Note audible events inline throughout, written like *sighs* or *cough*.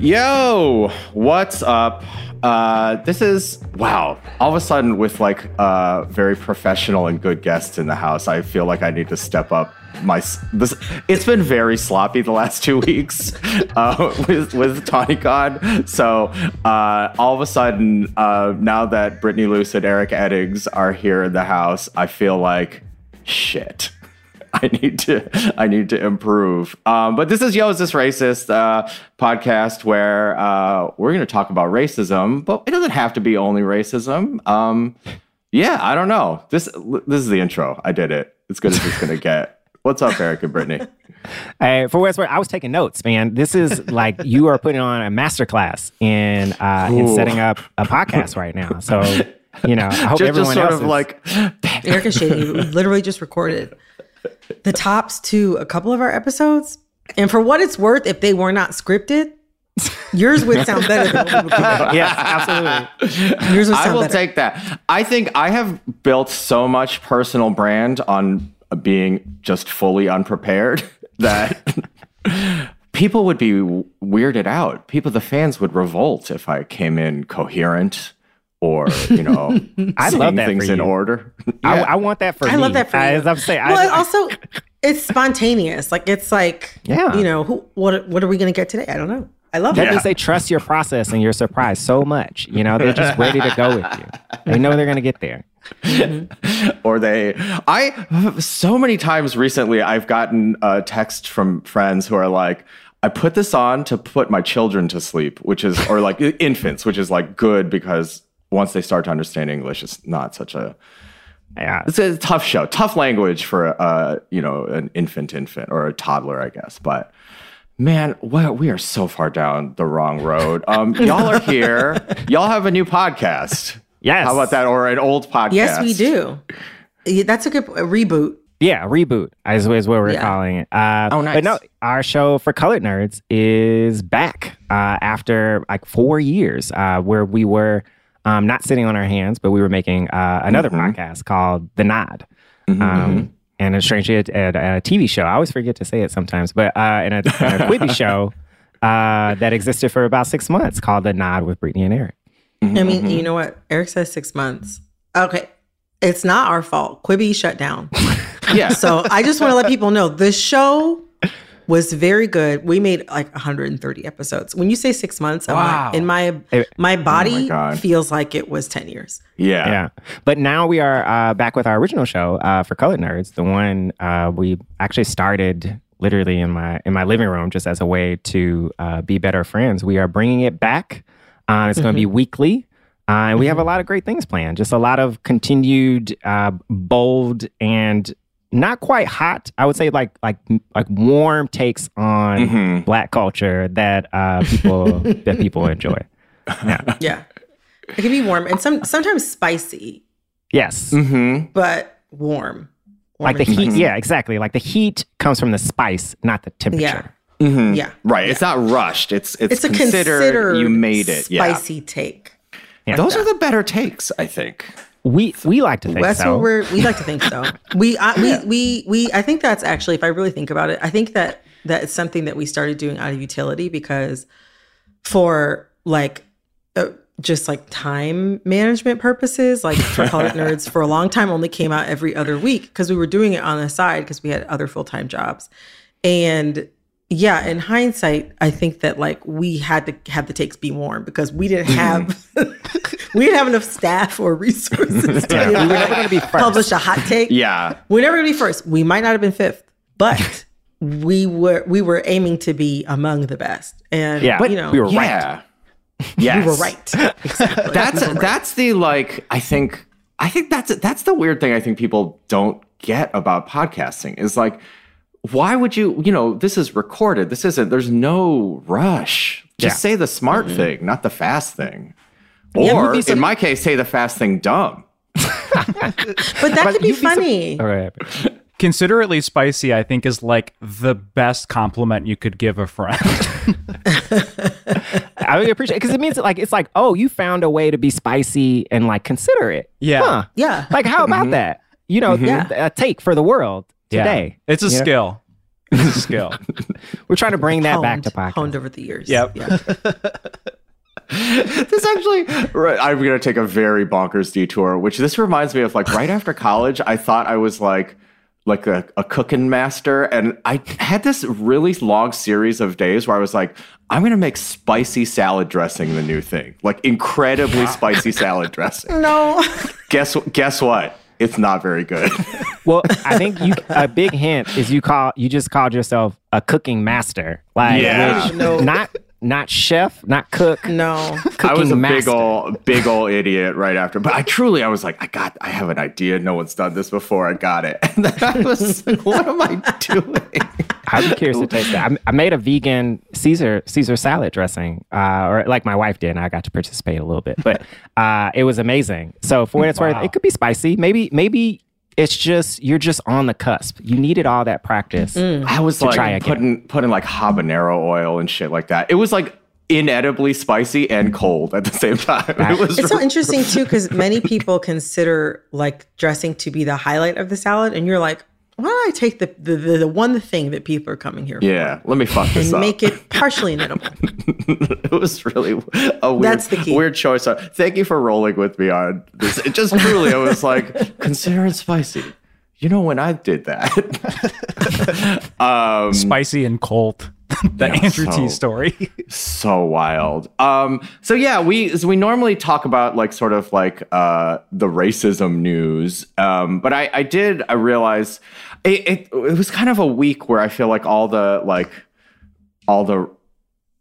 Yo, what's up? Uh, this is wow. All of a sudden, with like uh, very professional and good guests in the house, I feel like I need to step up my this. It's been very sloppy the last *laughs* two weeks uh, with with TawnyCon. So uh, all of a sudden, uh, now that Brittany Luce and Eric Eddings are here in the house, I feel like shit. *laughs* I need to I need to improve. Um, but this is Yo, is this racist uh, podcast where uh, we're going to talk about racism, but it doesn't have to be only racism. Um, yeah, I don't know. This this is the intro. I did it. It's good as it's going *laughs* to get. What's up, Eric and Brittany? Hey, for what's worth, I was taking notes, man. This is like you are putting on a masterclass in uh, in setting up a podcast right now. So you know, I hope just, everyone just sort else of is- like Erica Shady literally just recorded the tops to a couple of our episodes. And for what it's worth, if they were not scripted, yours would sound better than what yes, absolutely. Yours would I will better. take that. I think I have built so much personal brand on being just fully unprepared *laughs* that *laughs* people would be weirded out. People, the fans would revolt if I came in coherent or, you know, *laughs* I love that things in order. *laughs* I, Yeah. I want that for I me. love that for you. As I'm saying, well, I, it also it's spontaneous. Like it's like, Yeah. you know, who, what what are we going to get today? I don't know. I love that it. means they trust your process and your surprise so much. You know, they're just ready to go with you. They know they're gonna get there. *laughs* or they i so many times recently i've gotten a text from friends who are like i put this on to put my children to sleep which is or like infants which is like good because once they start to understand english it's not such a Yeah. it's a tough show tough language for uh you know an infant infant or a toddler i guess but man well, we are so far down the wrong road um *laughs* y'all are here y'all have a new podcast Yes. how about that or an old podcast yes, we do. That's a good a reboot. Yeah, reboot is, is what we're Yeah. calling it. Uh, Oh, nice. But no, our show for colored nerds is back uh, after like four years, uh, where we were um, not sitting on our hands, but we were making uh, another Mm-hmm. podcast called The Nod. Um, and it's strangely at, a, a TV show. I always forget to say it sometimes, but uh, in a, *laughs* in a Quibi show uh, that existed for about six months called The Nod with Brittany and Eric. I mean, you know what? Eric says six months. Okay. It's not our fault. Quibi shut down. *laughs* yeah So I just want to let people know the show was very good. We made like 130 episodes. When you say six months, Wow. like, in my my body God. feels like it was 10 years. yeah Yeah. But now we are uh, back with our original show uh, for Colored Nerds, the one uh, we actually started literally in my in my living room just as a way to uh, be better friends. We are bringing it back. Uh, it's going to be weekly. Uh, and we have a lot of great things planned. Just a lot of continued uh, bold and not quite hot. I would say like like like warm takes on Mhm. black culture that uh, people *laughs* that people enjoy. Yeah. *laughs* yeah, It can be warm and some sometimes spicy, Yes. Mm-hmm. but warm. Warm like the and heat spicy. yeah exactly like the heat comes from the spice not the temperature Mm-hmm. Yeah. Right. It's not rushed. It's it's, It's a considered, considered you made it. Yeah. spicy take. Yeah. Those are the better takes, I think. We we like to think That's so what we're we like to think so. *laughs* We I, we we we I think that's actually if I really think about it, I think that that is something that we started doing out of utility because for like uh, just like time management purposes, like for colored *laughs* nerds for a long time only came out every other week because we were doing it on the side because we had other full-time jobs. And yeah, in hindsight, I think that like we had to have the takes be warm because we didn't have mm-hmm. *laughs* we didn't have enough staff or resources to *laughs* Yeah, we were never gonna be first. publish a hot take. Yeah. We're never gonna be first. We might not have been fifth, but *laughs* we were we were aiming to be among the best. And Yeah, you know, we were right. Yeah. Yes. we were right. Exactly. That's We were right. that's the like I think I think that's that's the weird thing I think people don't get about podcasting is like why would you you know this is recorded this isn't there's no rush just Yeah. say the smart mm-hmm. thing not the fast thing Yeah, or you'd be so- in my case say the fast thing dumb *laughs* but that could be you'd be sup- funny. All right. Considerately spicy, I think, is like the best compliment you could give a friend. *laughs* I would appreciate it because it means that, like it's like oh you found a way to be spicy and like considerate Yeah. huh. Yeah. like how about mm-hmm. that you know mm-hmm. Yeah. a take for the world Yeah. today It's a Yeah. skill. *laughs* It's a skill. We're trying to bring that back to podcast. honed over the years. Yep. Yeah. *laughs* this actually right, i'm going to take a very bonkers detour which this reminds me of like right after college i thought i was like like a, a cooking master and i had this really long series of days where i was like i'm going to make spicy salad dressing the new thing like incredibly spicy salad dressing *laughs* No. guess guess what it's not very good *laughs* Well, I think you a big hint is you call you just called yourself a cooking master. Like Yeah. which- No. not not chef, not cook. No. *laughs* I was a master. big old, big old idiot right after. But I truly, I was like, I got, I have an idea. No one's done this before. I got it. *laughs* And then I was *laughs* like, what am I doing? I'd be curious to taste that. I, I made a vegan Caesar Caesar salad dressing, uh, or like my wife did, and I got to participate a little bit. But uh, it was amazing. So for what it's worth, it could be spicy. Maybe maybe it's just you're just on the cusp. You needed all that practice. Mm. I was To like try again. putting, putting like habanero oil and shit like that. It was like inedibly spicy and cold at the same *laughs* time. It was It's so interesting too because many people consider like dressing to be the highlight of the salad, and you're like, why don't I take the the, the, the one thing that people are coming here for? yeah. Let me fuck for this and up. make it partially inedible? *laughs* it was really a weird, That's the key. weird choice. Thank you for rolling with me on this. It just truly, I was like, *laughs* consider it spicy. You know, when I did that, *laughs* um, Spicy and cold. the Yeah, Andrew so- T story. so wild. Um, so yeah, we so we normally talk about like sort of like uh, the racism news, um, but I, I did I realized it, it it was kind of a week where I feel like all the like all the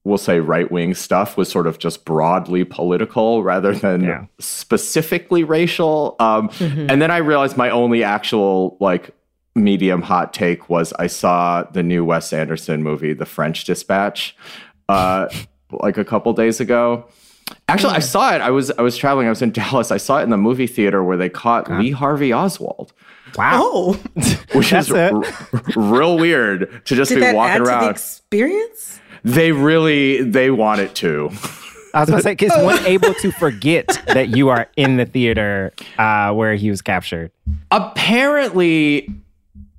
we'll say right wing stuff was sort of just broadly political rather than Yeah. specifically racial. Um, And then I realized my only actual like medium hot take was I saw the new Wes Anderson movie, The French Dispatch, uh, *laughs* like a couple days ago. Actually, I saw it. I was I was traveling. I was in Dallas. I saw it in the movie theater where they caught Lee Harvey Oswald, Wow. Oh, *laughs* which is r- real weird to just did be that walking add to the around. experience? They really they want it to. I was gonna say, is *laughs* one able to forget that you are in the theater uh, where he was captured? apparently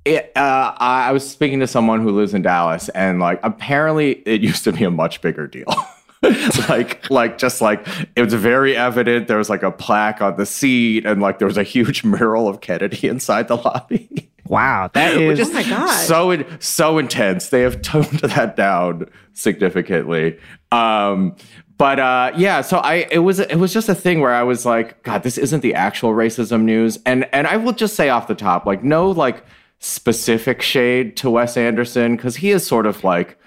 it, uh, I I was speaking to someone who lives in Dallas, and like apparently it used to be a much bigger deal. *laughs* *laughs* like, like just like it was very evident. There was like a plaque on the seat, and like there was a huge *laughs* mural of Kennedy inside the lobby. Wow, that *laughs* is. Oh my god! so in, so intense. They have toned that down significantly. Um, but uh, yeah, so I it was it was just a thing where I was like, God, this isn't the actual racism news. And and I will just say off the top, like no like specific shade to Wes Anderson because he is sort of like.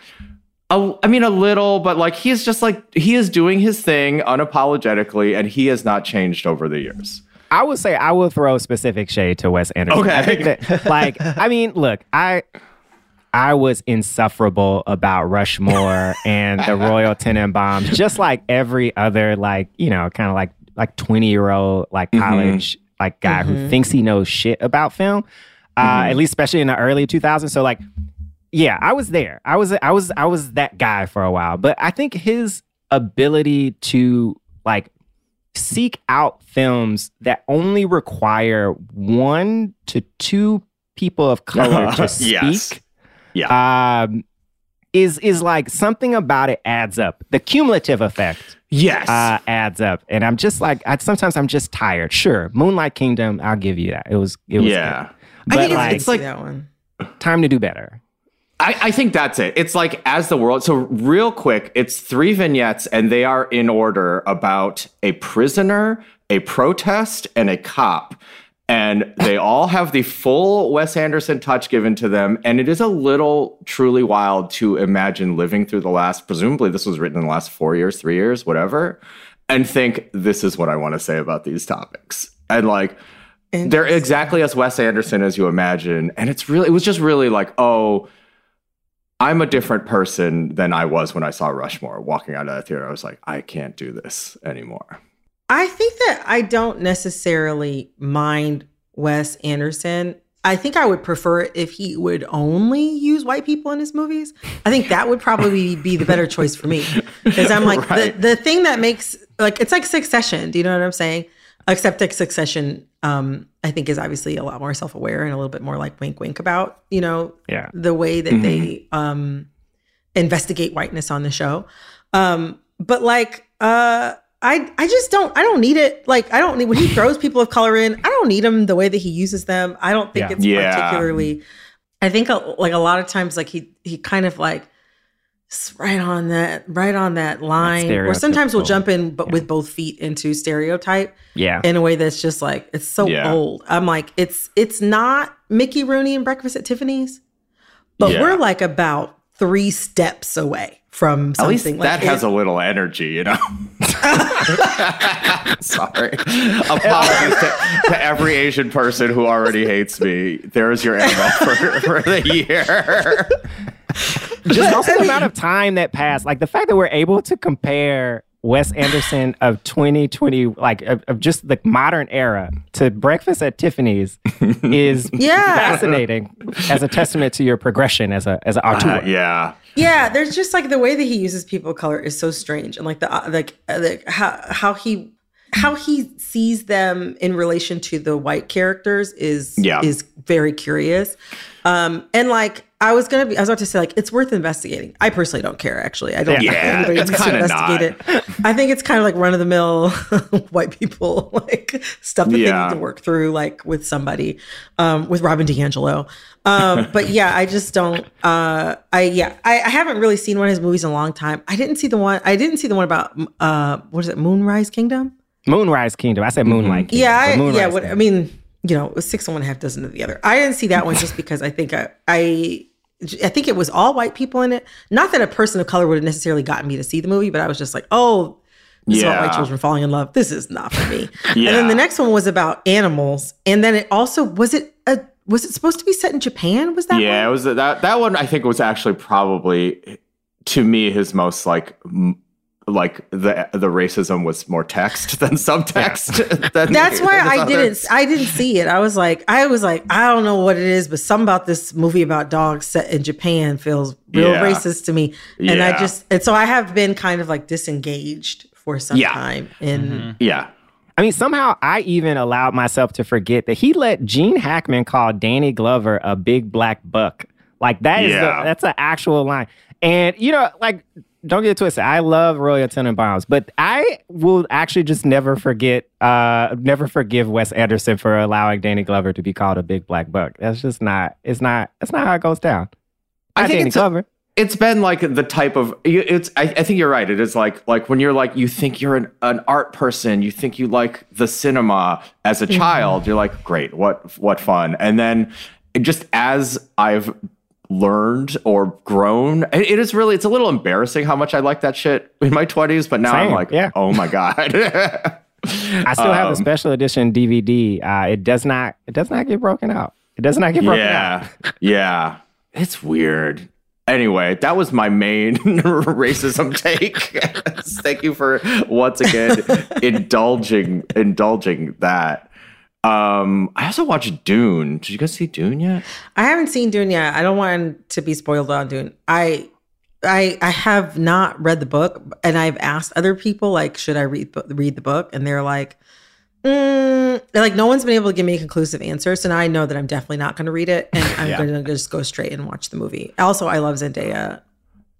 A, I mean, a little, but like he's just like he is doing his thing unapologetically, and he has not changed over the years. I would say I will throw specific shade to Wes Anderson. Okay. I think that, *laughs* like, I mean, look, I I was insufferable about Rushmore *laughs* and the Royal Tenenbaums, just like every other, like, you know, kind of like like 20 year old like mm-hmm. college like guy who mm-hmm. thinks he knows shit about film. Uh, mm-hmm. at least especially in the early 2000s. So like yeah, I was there. I was I was I was that guy for a while. But I think his ability to like seek out films that only require one to two people of color *laughs* to speak Yes. Yeah. um, is is like something about it adds up. The cumulative effect yes. uh, adds up, and I'm just like I, sometimes I'm just tired. Sure, Moonlight Kingdom, I'll give you that. It was it was yeah. good. I but think like it's like that one. time to do better. I, I think that's it. It's like as the world. So real quick, it's three vignettes, and they are in order about a prisoner, a protest, and a cop. And they *laughs* all have the full Wes Anderson touch given to them. And it is a little truly wild to imagine living through the last, presumably this was written in the last four years, three years, whatever, and think this is what I want to say about these topics. And like, they're exactly as Wes Anderson as you imagine. And it's really, it was just really like, oh, I'm a different person than I was when I saw Rushmore walking out of the theater. I was like, I can't do this anymore. I think that I don't necessarily mind Wes Anderson. I think I would prefer it if he would only use white people in his movies. I think that would probably be the better choice for me. Because I'm like, *laughs* Right. the, the thing that makes, like, it's like Succession. Do you know what I'm saying? except that Succession, um, I think, is obviously a lot more self aware and a little bit more like wink wink about you know Yeah. the way that they um, investigate whiteness on the show. Um, but like, uh, I I just don't I don't need it. Like I don't need when he *laughs* throws people of color in. I don't need him the way that he uses them. I don't think Yeah. it's Yeah. particularly. I think uh, like a lot of times like he he kind of like right on that right on that line or sometimes we'll jump in but with both feet into stereotype Yeah. in a way that's just like it's so Yeah. old. I'm like, it's it's not Mickey Rooney and Breakfast at Tiffany's, but Yeah. we're like about three steps away from At something least like that has it- a little energy, you know. *laughs* Sorry. Apologies to, to every Asian person who already hates me. There's your ammo for, for the year. just also the amount of time that passed. Like the fact that we're able to compare Wes Anderson of 2020, like of, of just the modern era, to Breakfast at Tiffany's is *laughs* Yeah. fascinating as a testament to your progression as a as an auteur. Uh, yeah. Yeah, there's just like the way that he uses people of color is so strange, and like the uh, like uh, like how how he how he sees them in relation to the white characters is Yeah. is very curious. Um, and like I was gonna be, I was about to say like it's worth investigating. I personally don't care. Actually, I don't. Yeah, think anybody it's needs to investigate it. I think it's kind of like run of the mill *laughs* white people *laughs* like stuff that they need to work through, like with somebody, um, with Robin DiAngelo. Um, *laughs* but yeah, I just don't. Uh, I yeah, I, I haven't really seen one of his movies in a long time. I didn't see the one. I didn't see the one about uh, what is it, Moonrise Kingdom? Moonrise Kingdom. I said Moonlight Kingdom. Yeah, I, Moonrise yeah. What, I mean, you know, six and one half dozen of the other. I didn't see that one just because I think I, I, I think it was all white people in it. Not that a person of color would have necessarily gotten me to see the movie, but I was just like, oh, this is about white children falling in love. This is not for me. *laughs* And then the next one was about animals, and then it also was it a was it supposed to be set in Japan? Was that Yeah, it was that that one. I think was actually probably to me his most like m- like the the racism was more text *laughs* than subtext. *laughs* than That's why than I others. didn't I didn't see it. I was like I was like I don't know what it is, but something about this movie about dogs set in Japan feels real Yeah. racist to me. And I just and so I have been kind of like disengaged for some Yeah. time in mm-hmm. Yeah, I mean, somehow I even allowed myself to forget that he let Gene Hackman call Danny Glover a big black buck. Like that is Yeah. the, that's an actual line. And you know, like don't get it twisted. I love Royal Tenenbaums, but I will actually just never forget, uh, never forgive Wes Anderson for allowing Danny Glover to be called a big black buck. That's just not. It's not. That's not how it goes down. I think Danny it's a- it's been like the type of it's I, I think you're right it is like like when you're like you think you're an, an art person you think you like the cinema as a child you're like great what what fun and then just as i've learned or grown it, it is really it's a little embarrassing how much i like that shit in my 20s but now i'm like yeah. oh my god *laughs* I still have the Um, special edition DVD. Uh, it does not. It does not get broken out. It does not get broken out. yeah *laughs* yeah it's weird anyway that was my main *laughs* racism take thank you for once again indulging indulging that um i also watched dune did you guys see dune yet I haven't seen Dune yet. I don't want to be spoiled on Dune. I I I have not read the book, and I've asked other people like, should I read read the book? And they're like, mm, they're like, no one's been able to give me a conclusive answer. So now I know that I'm definitely not going to read it, and *laughs* I'm Yeah. going to just go straight and watch the movie. Also, I love Zendaya.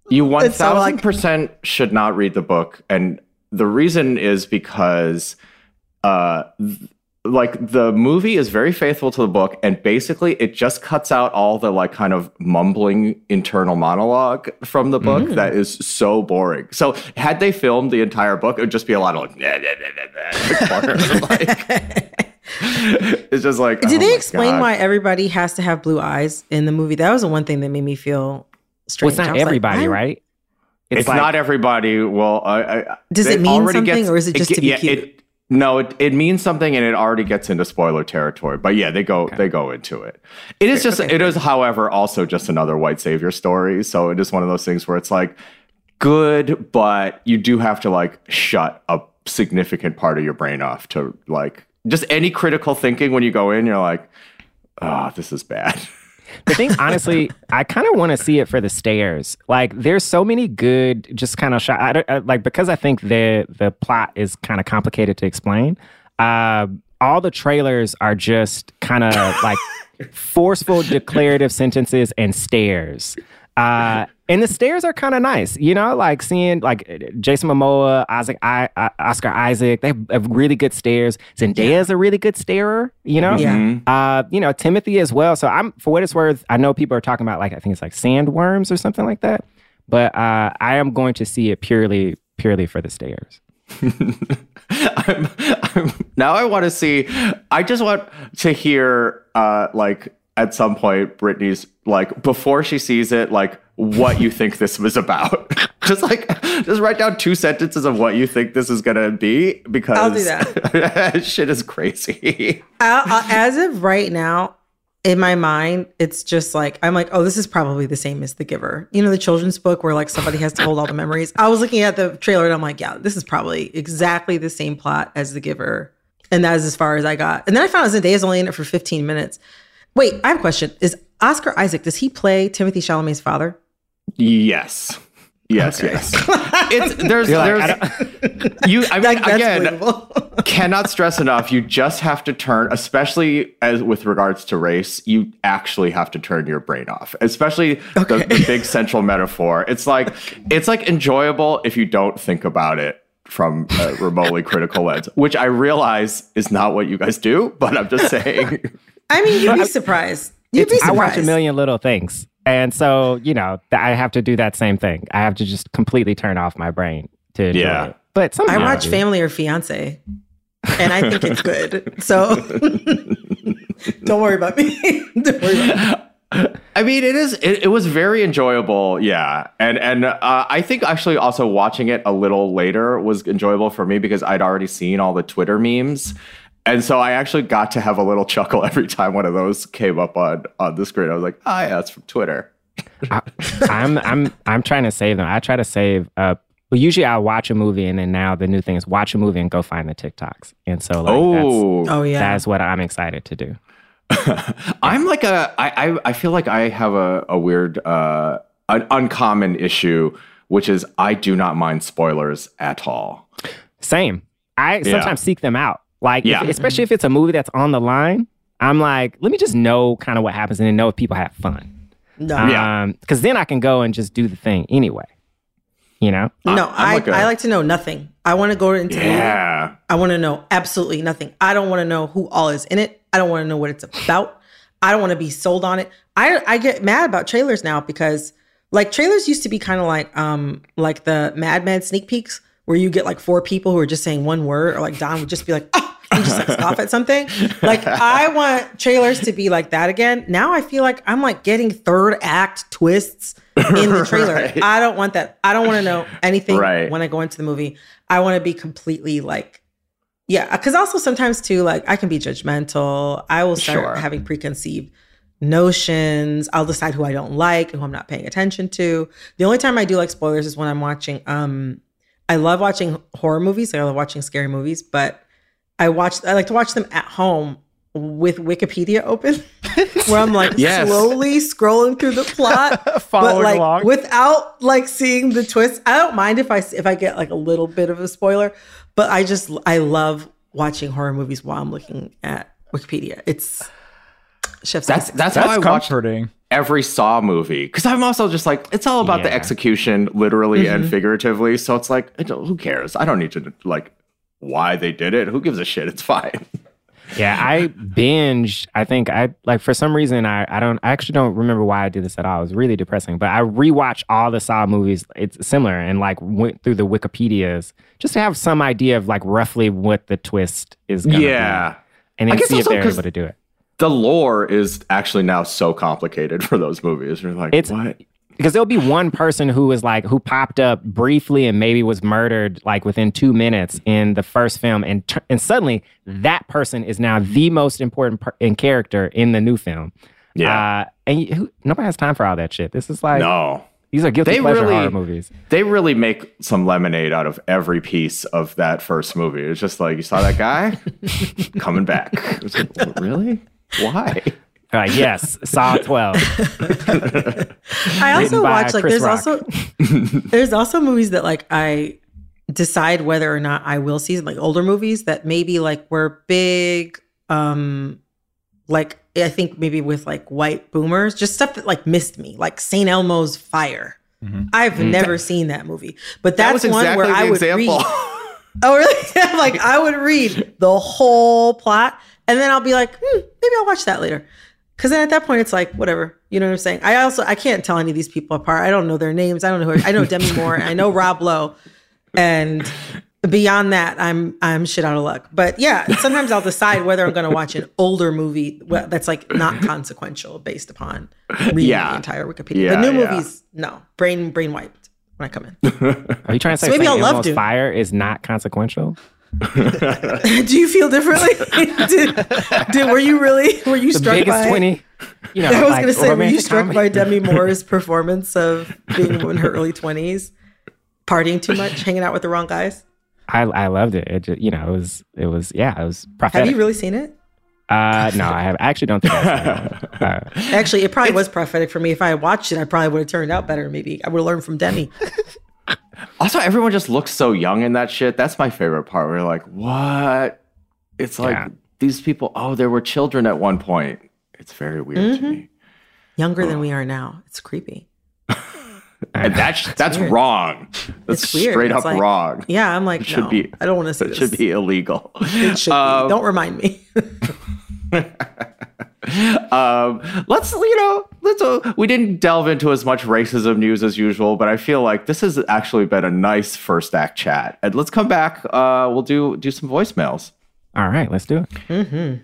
You one thousand percent should not read the book, and the reason is because, uh, like the movie is very faithful to the book, and basically it just cuts out all the like kind of mumbling internal monologue from the book mm-hmm. that is so boring. So had they filmed the entire book, it would just be a lot of like, "Nah, nah, nah, nah, nah," in the corner. Like, *laughs* it's just like. Did oh they explain God. why everybody has to have blue eyes in the movie? That was the one thing that made me feel Well, strange. it's not was like, everybody, right? It's, like- not everybody. Well, I, I, Does it it mean already something, or is it just ge- to be yeah, cute? It, no, it, it means something, and it already gets into spoiler territory. But yeah, they go they go into it. It is just it is, however, also just another white savior story. So it is one of those things where it's like good, but you do have to like shut a significant part of your brain off to like just any critical thinking when you go in. You're like, oh, this is bad. *laughs* The thing, honestly, I kind of want to see it for the stairs. Like, there's so many good, just kind of shot. I don't, I, like because I think the the plot is kind of complicated to explain. uh, all the trailers are just kind of like *laughs* forceful declarative sentences and stares. Uh, and the stairs are kind of nice, you know, like seeing like Jason Momoa, Isaac, I, I, Oscar Isaac. They have really good stairs. Zendaya is a really good starer, you know. Yeah. Mhm. Uh, you know Timothy as well. So I'm for what it's worth. I know people are talking about like I think it's like sandworms or something like that, but uh, I am going to see it purely purely for the stairs. *laughs* I'm, I'm, now I want to see. I just want to hear, uh, like at some point, Brittany's like before she sees it, like what you think this was about. *laughs* just like just write down two sentences of what you think this is gonna be because I'll do that. *laughs* shit is crazy. *laughs* I, I, as of right now, in my mind, it's just like I'm like, oh, this is probably the same as The Giver. You know, the children's book where like somebody has to hold all the memories. I was looking at the trailer and I'm like, yeah, this is probably exactly the same plot as The Giver, and that is as far as I got. And then I found out Zendaya's only in it for 15 minutes. Wait, I have a question: Is Oscar Isaac does he play Timothy Chalamet's father? Yes. Yes, yes. *laughs* It's there's You're like, there's *laughs* you I mean Like, that's again *laughs* cannot stress enough you just have to turn especially as with regards to race you actually have to turn your brain off especially the, the big central metaphor it's like it's like enjoyable if you don't think about it from a remotely critical lens which i realize is not what you guys do but i'm just saying I mean, you'd be surprised. You'd be surprised. I surprised. watch a million little things, and so you know th- I have to do that same thing. I have to just completely turn off my brain to enjoy Yeah. it. But I watch Family or Fiance, and I think it's good. So *laughs* don't worry about me. *laughs* don't worry about me. I mean, it is. It, it was very enjoyable, yeah, and and uh, I think actually also watching it a little later was enjoyable for me because I'd already seen all the Twitter memes, and so I actually got to have a little chuckle *laughs* every time one of those came up on on the screen. I was like, ah, yeah, that's from Twitter. I, I'm I'm I'm trying to save them. I try to save up. Well, usually I watch a movie, and then now the new thing is watch a movie and go find the TikToks. And so like Oh, Oh yeah. that's that's what I'm excited to do. *laughs* I'm like a. I I, I feel like I have a a weird, uh, an uncommon issue, which is I do not mind spoilers at all. Same. I sometimes seek them out. Like, if- especially if it's a movie that's on the line, I'm like, let me just know kind of what happens and then know if people have fun. no. Yeah. Because then I can go and just do the thing anyway. You know? No, I'm I, like a- I like to know nothing. I want to go into the movie. Yeah. I want to know absolutely nothing. I don't want to know who all is in it. I don't want to know what it's about. I don't want to be sold on it. I I get mad about trailers now because like trailers used to be kind of like um like the Mad Men sneak peeks where you get like four people who are just saying one word or like Don would just be like oh and just like scoff at something. *laughs* Like I want trailers to be like that again. Now I feel like I'm like getting third act twists in the *laughs* trailer. Right. I don't want that. I don't want to know anything Right. when I go into the movie. I want to be completely like yeah, because also sometimes too, like I can be judgmental. I will start Sure. having preconceived notions. I'll decide who I don't like and who I'm not paying attention to. The only time I do like spoilers is when I'm watching. Um, I love watching horror movies. I love watching scary movies, but I watch. I like to watch them at home with Wikipedia open, *laughs* where I'm like *laughs* Yes. slowly scrolling through the plot, *laughs* but Following like along. without like seeing the twist. I don't mind if I if I get like a little bit of a spoiler, but I just I love watching horror movies while I'm looking at Wikipedia. It's *sighs* Chef's That's Kiss. that's, how I That's watch comforting. Every Saw movie because I'm also just like it's all about the execution, literally Mm-hmm. and figuratively. So it's like, I don't- who cares? I don't need to like why they did it. Who gives a shit? It's fine. *laughs* Yeah, I binged. I think I like for some reason I I don't I actually don't remember why I did this at all. It was really depressing. But I rewatched all the Saw movies. It's similar and like went through the Wikipedias just to have some idea of like roughly what the twist is gonna Yeah. be. And I guess see if they're able to do it. The lore is actually now so complicated for those movies. You're like, It's- what? because there'll be one person who was like who popped up briefly and maybe was murdered like within two minutes in the first film and t- and suddenly that person is now the most important per- in character in the new film Yeah. uh, and you, who, nobody has time for all that shit this is like no. these are guilty They pleasure really- horror movies They really make some lemonade out of every piece of that first movie. It's just like you saw that guy *laughs* coming back. Like, really? Why? They're yes saw 12 I also watch like Chris there's Rock. also there's also movies that like I decide whether or not I will see like older movies that maybe like were big um like I think maybe with like white boomers, just stuff that like missed me, like St. Elmo's Fire. Mhm. I've never seen that movie, but That that's was one where the I would example. read. *laughs* Oh, really? *laughs* like I would read the whole plot, and then I'll be like, hmm, maybe I'll watch that later. Because then at that point, it's like whatever. You know what I'm saying? I also I can't tell any of these people apart. I don't know their names. I don't know who. I know Demi Moore. I know Rob Lowe, and beyond that, I'm I'm shit out of luck. But yeah, sometimes I'll decide whether I'm going to watch an older movie that's like not consequential based upon reading Yeah. the entire Wikipedia. Yeah, the new yeah. movies, no, brain brain wiped when I come in. Are you trying to say So maybe I'll love Fire is not consequential? *laughs* Do you feel differently? *laughs* did, did were you really were you The struck biggest by? twenty. You know, *laughs* I was like, going to say, were you struck comedy. by Demi Moore's performance of being in her early twenties, partying too much, hanging out with the wrong guys? I I loved it. It just, you know, it was it was yeah, it was prophetic. Have you really seen it? uh, no, I have. I actually don't think. I've seen it. Uh, Actually, it probably was prophetic for me. If I had watched it, I probably would have turned out better. Maybe I would have learned from Demi. Also, everyone just looks so young in that shit. That's my favorite part. Where you're like, what? It's like Yeah. these people. Oh, there were children at one point. It's very weird to me, Younger than we are now. It's creepy. *laughs* and that's that's weird. wrong. That's It's weird. straight It's up like- wrong. Yeah, I'm like, It should no, be- I don't want to see It this. should be illegal. It should Um, be. Don't remind me. *laughs* *laughs* um, let's you know let's uh, we didn't delve into as much racism news as usual but i feel like this has actually been a nice first act chat. And let's come back uh we'll do do some voicemails. All right, let's do it.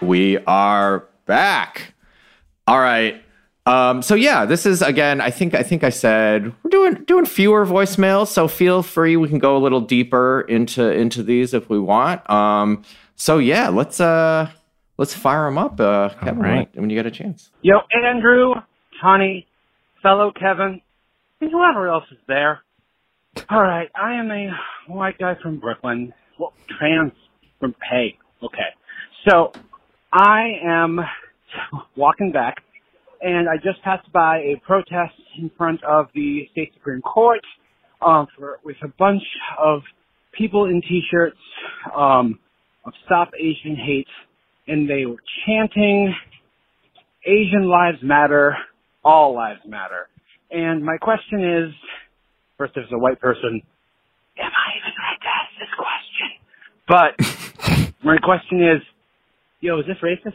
we are back. All right um so yeah this is again i think i think i said we're doing doing fewer voicemails so feel free we can go a little deeper into into these if we want um so yeah let's uh let's fire them up uh kevin right. when, when you get a chance Yo, Andrew, Tawny, fellow Kevin, and whoever else is there. All right, I am a white guy from Brooklyn. Well, trans from Hey, okay. So I am *laughs* walking back, and I just passed by a protest in front of the state supreme court, um, for with a bunch of people in t-shirts um, of "Stop Asian Hate," and they were chanting Asian lives matter, all lives matter. And my question is, first as a white person, am I even right to ask this question? But *laughs* my question is, yo, is this racist?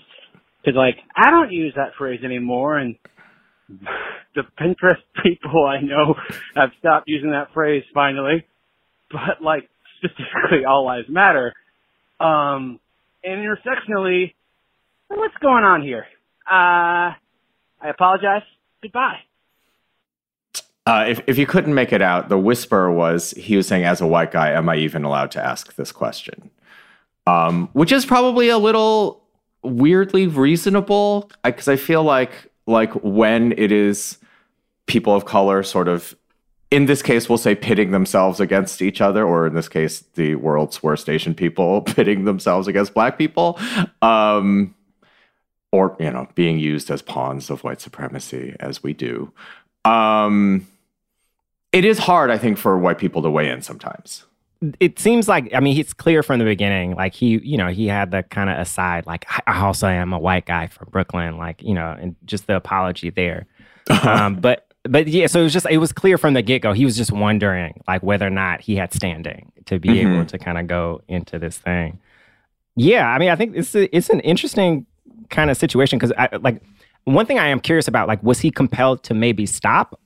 Because like, I don't use that phrase anymore and *laughs* the Pinterest people I know have stopped using that phrase finally. But like, specifically all lives matter. Um, and intersectionally, what's going on here? Uh, I apologize. Goodbye. Uh, if, if you couldn't make it out, the whisper was he was saying, as a white guy, am I even allowed to ask this question? Um, which is probably a little weirdly reasonable because I feel like like when it is people of color sort of in this case we'll say pitting themselves against each other or in this case the world's worst asian people *laughs* pitting themselves against black people um, or you know being used as pawns of white supremacy as we do. Um, it is hard i think for white people to weigh in sometimes it seems like I mean it's clear from the beginning like he you know he had the kind of aside like I also am a white guy from Brooklyn like you know and just the apology there. Um but but yeah so it was just it was clear from the get-go. He was just wondering like whether or not he had standing to be able to kind of go into this thing. Yeah I mean I think it's a, it's an interesting kind of situation because I like one thing I am curious about like was he compelled to maybe stop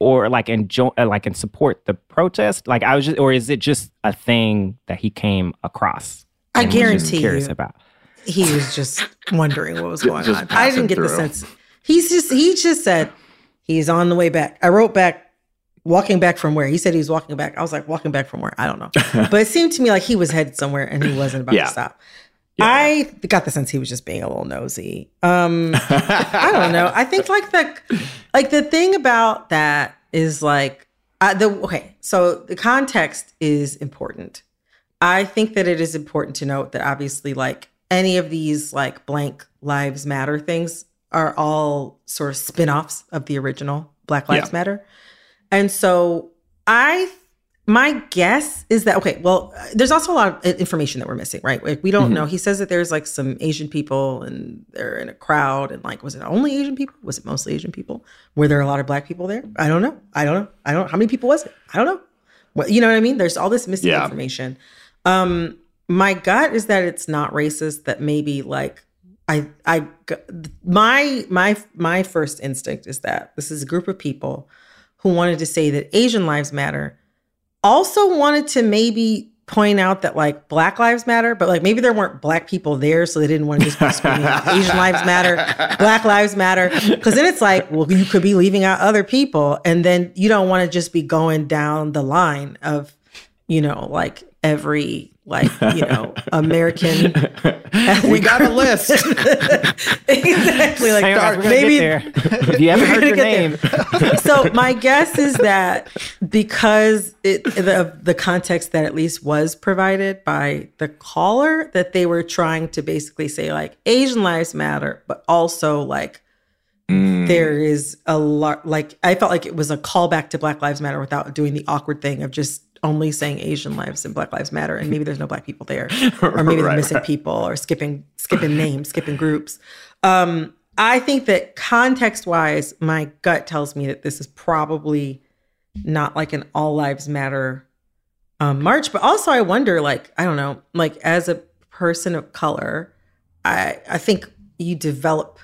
or like enjoy uh, like and support the protest like i was just or is it just a thing that he came across I and was guarantee curious you. about he was just wondering what was going Just on. I didn't get the sense. He's just he just said he's on the way back. I wrote back walking back from where he said he was walking back. I was like walking back from where I don't know, *laughs* but it seemed to me like he was headed somewhere and he wasn't about Yeah. to stop. I got the sense he was just being a little nosy. Um, I don't know. I think like the like the thing about that is like uh, the okay. So the context is important. I think that it is important to note that obviously like any of these like blank lives matter things are all sort of spin-offs of the original Black Lives Yeah. Matter. And so I my guess is that okay, well, there's also a lot of information that we're missing, right? Like we don't know. He says that there's like some Asian people and they're in a crowd and like was it only Asian people? Was it mostly Asian people? Were there a lot of black people there? I don't know. I don't know. I don't know. How many people was it? I don't know. What you know what I mean? There's all this missing Yeah. information. Um my gut is that it's not racist that maybe like I I my my my first instinct is that this is a group of people who wanted to say that Asian lives matter also wanted to maybe point out that like black lives matter but like maybe there weren't black people there so they didn't want to just be screaming *laughs* asian lives matter black lives matter. Because then it's like well you could be leaving out other people and then you don't want to just be going down the line of you know like every like you know american *laughs* we got a list. *laughs* exactly like Hang dark we're maybe. If you haven't *laughs* heard your get name, so my guess is that because it the the context that at least was provided by the caller that they were trying to basically say like Asian lives matter, but also like mm. there is a lot like I felt like it was a callback to Black Lives Matter without doing the awkward thing of just only saying Asian lives and Black Lives Matter and maybe there's no black people there *laughs* or maybe they're Right, missing people or skipping skipping names, skipping groups. Um I think that context wise, my gut tells me that this is probably not like an all lives matter um, march, but also I wonder, like, I don't know, like as a person of color, I I think you develop,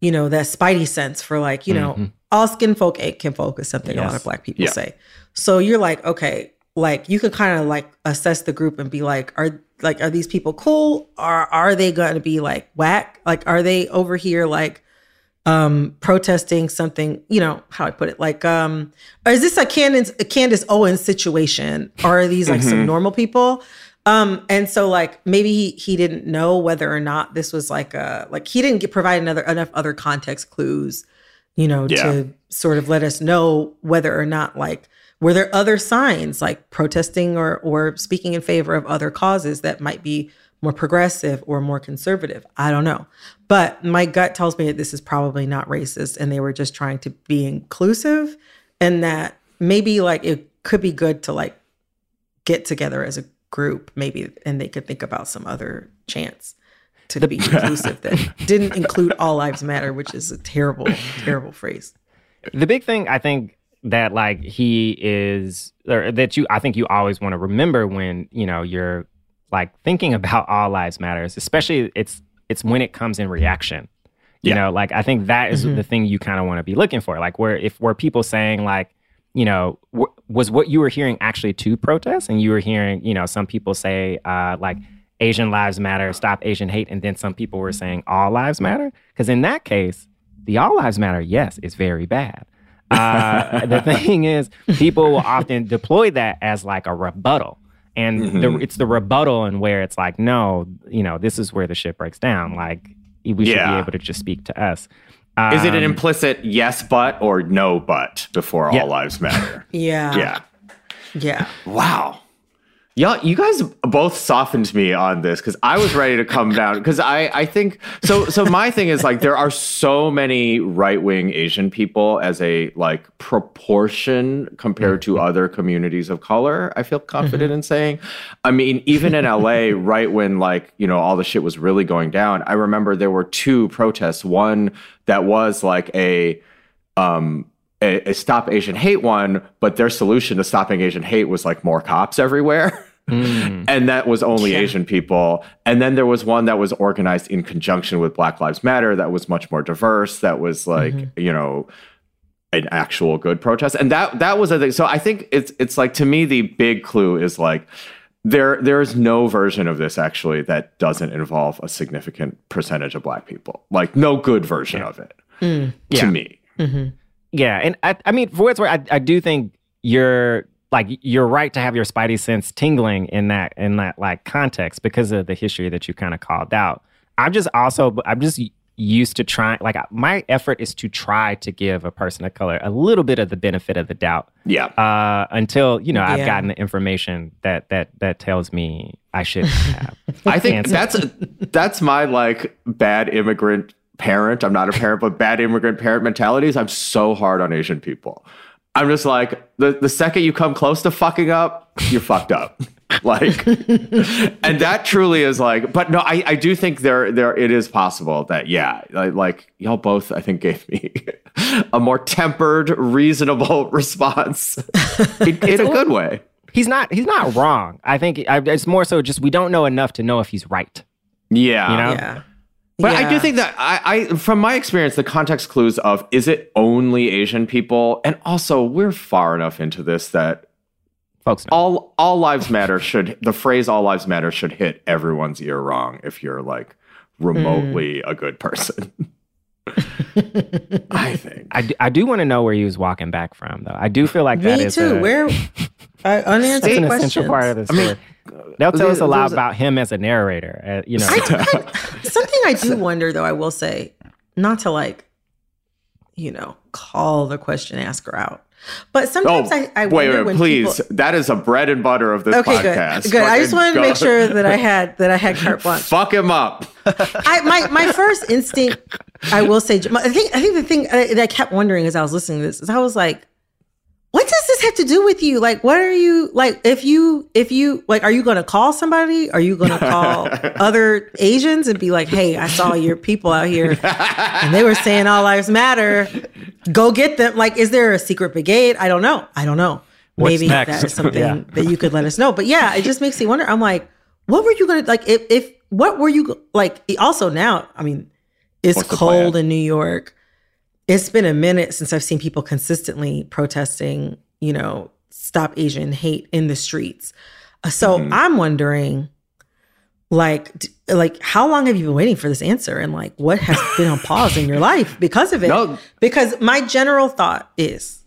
you know, that spidey sense for like, you know, all skin folk ain't kin folk is something a lot of black people Yeah. say. So you're like, okay, like you can kind of like assess the group and be like, are like are these people cool? Or are they going to be like whack? Like are they over here like um protesting something, you know, how I put it? Like um or is this a Candace a Candace Owens situation? Or are these like some normal people? Um, and so like maybe he he didn't know whether or not this was like a like he didn't get provide another enough other context clues, you know, Yeah. to sort of let us know whether or not like were there other signs like protesting or or speaking in favor of other causes that might be more progressive or more conservative. I don't know. But my gut tells me that this is probably not racist and they were just trying to be inclusive and that maybe like it could be good to like get together as a group maybe and they could think about some other chance to be *laughs* inclusive that didn't include all lives matter which is a terrible terrible phrase the big thing I think that like he is or that you I think you always want to remember when you know you're like thinking about all lives matters especially it's it's when it comes in reaction you Yeah. know like I think that is Mm-hmm. the thing you kind of want to be looking for like where if were people saying like you know w- was what you were hearing actually to protest and you were hearing you know some people say uh like Asian lives matter stop Asian hate and then some people were saying all lives matter because in that case the all lives matter yes is very bad uh, the *laughs* thing is, people will often deploy that as like a rebuttal. And the, it's the rebuttal and where it's like, no, you know, this is where the shit breaks down. Like, we should be able to just speak to us. Is it an Um, implicit yes but or no but before Yeah. all lives matter? *laughs* yeah yeah. yeah Wow. Y'all, you guys both softened me on this because I was ready to come down because I, I think so. So my thing is like there are so many right wing Asian people as a like proportion compared to other communities of color. I feel confident in saying. I mean, even in LA, *laughs* right when like you know all the shit was really going down, I remember there were two protests. One that was like a um a, a stop Asian hate one, but their solution to stopping Asian hate was like more cops everywhere. *laughs* Mm. and that was only Asian people. And then there was one that was organized in conjunction with Black Lives Matter that was much more diverse, that was like, mm-hmm. you know, an actual good protest. And that that was a thing. So I think it's it's like to me the big clue is like there there is no version of this actually that doesn't involve a significant percentage of black people. Like no good version of it. Mm. To Yeah. me. Mm-hmm. Yeah, and I, I mean, for what's worth, I, I do think you're like you're right to have your spidey sense tingling in that in that like context because of the history that you kind of called out. I'm just also I'm just used to trying like my effort is to try to give a person of color a little bit of the benefit of the doubt Yeah. uh, until you know I've Yeah. gotten the information that that that tells me I should have. *laughs* I think And so- that's that's my like bad immigrant parent. I'm not a parent, but bad immigrant parent mentalities. I'm so hard on Asian people. I'm just like the the second you come close to fucking up, you're fucked up. *laughs* like and that truly is like but no I, I do think there there it is possible that yeah like, like y'all both i think gave me a more tempered reasonable *laughs* response in, in a good way He's not. He's not wrong. I think I, it's more so just we don't know enough to know if he's right. yeah You know? Yeah. But I do think that I, I, from my experience, the context clues of is it only Asian people, and also we're far enough into this that Folks know. all all lives matter should the phrase all lives matter should hit everyone's ear wrong if you're like remotely hmm. a good person. *laughs* *laughs* I think. I do, I do want to know where he was walking back from, though. I do feel like that Me is too. a- Where *laughs* I unanswered that's an questions. essential part of the story. They'll tell us a lot about him as a narrator. Uh, you know, Something I do wonder, though, I will say, not to like, you know, call the question asker out, but Oh, sometimes I, I wait, wait, when please. people- That is a bread and butter of this Okay, podcast. good. Good. I just wanted to make sure that I had that I had *laughs* carte blanche. Fuck him up. I my my first instinct, I will say, I think I think the thing uh, that I kept wondering as I was listening to this is I was like, what does this have to do with you? Like, what are you like? If you if you like, are you going to call somebody? Are you going to call *laughs* other Asians and be like, hey, I saw your people out here and they were saying all lives matter. Go get them. Like, is there a secret brigade? I don't know. I don't know. What's Maybe next? that is something Yeah. that you could let us know. But yeah, it just makes me wonder. I'm like, what were you gonna like? If if what were you like? Also now, I mean, it's What's cold in New York. It's been a minute since I've seen people consistently protesting. You know, stop Asian hate in the streets. Uh, So Mm-hmm. I'm wondering, like, d- like how long have you been waiting for this answer, and like what has *laughs* been on pause in your life because of it? No. Because my general thought is,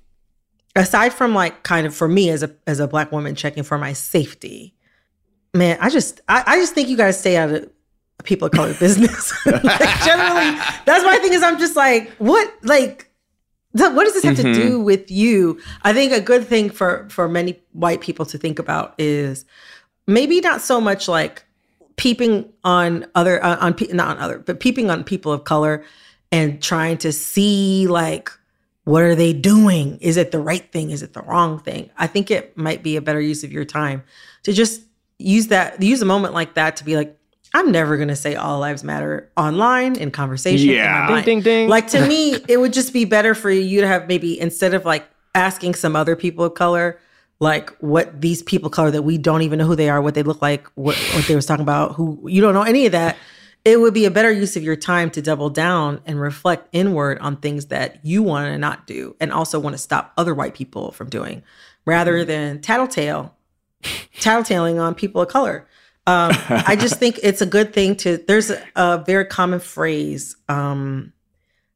aside from like kind of for me as a as a black woman checking for my safety, man, I just I, I just think you guys stay out of people of color business. *laughs* like generally, that's my thing is I'm just like, what like what does this have to do with you? I think a good thing for for many white people to think about is maybe not so much like peeping on other uh, on pe- not on other but peeping on people of color and trying to see like what are they doing is it the right thing is it the wrong thing i think it might be a better use of your time to just use that use a moment like that to be like i'm never going to say all lives matter online in conversation in Yeah. Ding, ding, ding. like to *laughs* me it would just be better for you to have maybe instead of like asking some other people of color like what these people of color that we don't even know who they are what they look like what, what they was talking about who you don't know any of that it would be a better use of your time to double down and reflect inward on things that you want to not do and also want to stop other white people from doing rather mm-hmm. than tattletale tattletaling on people of color um, i just *laughs* think it's a good thing to there's a, a very common phrase um,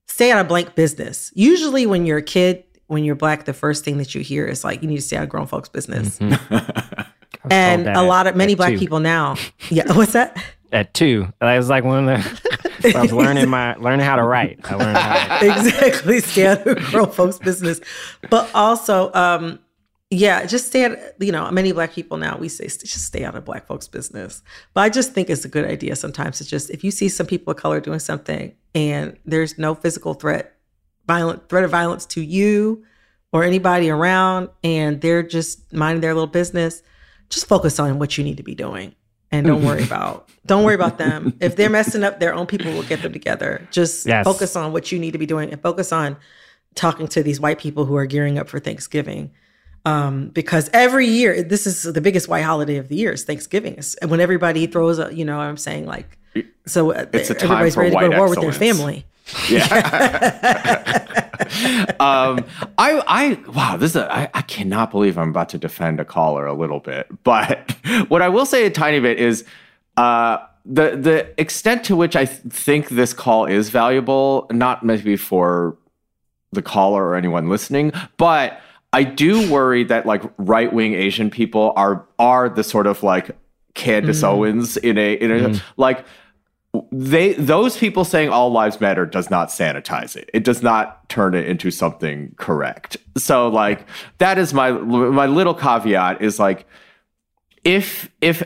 stay out of blank business usually when you're a kid when you're black the first thing that you hear is like you need to stay out of grown folks business *laughs* and a lot of many at black two. people now *laughs* yeah what's that at two. That was like one of the. I was learning my learning how to write. I learned how. To, exactly stay out of grown folks business but also um yeah just stay out you know many black people now we say just stay out of black folks business. But i just think it's a good idea sometimes to just if you see some people of color doing something and there's no physical threat violent threat of violence to you or anybody around and they're just minding their little business just focus on what you need to be doing and don't worry *laughs* about don't worry about them. If they're messing up their own people will get them together. Just Yes. focus on what you need to be doing and focus on talking to these white people who are gearing up for thanksgiving um, because every year this is the biggest white holiday of the year is thanksgiving. It's when everybody throws a you know what i'm saying? Like so uh, It's a time everybody's ready to go to war with their family. *laughs* Um, I, I, wow, this is, a, I, I cannot believe I'm about to defend a caller a little bit. But *laughs* what I will say a tiny bit is, uh, the the extent to which I th- think this call is valuable, not maybe for the caller or anyone listening, but I do worry that like right wing Asian people are are the sort of like Candace mm. Owens in a in a mm. like they those people saying all lives matter does not sanitize it. It does not turn it into something correct. So like that is my my little caveat is like if if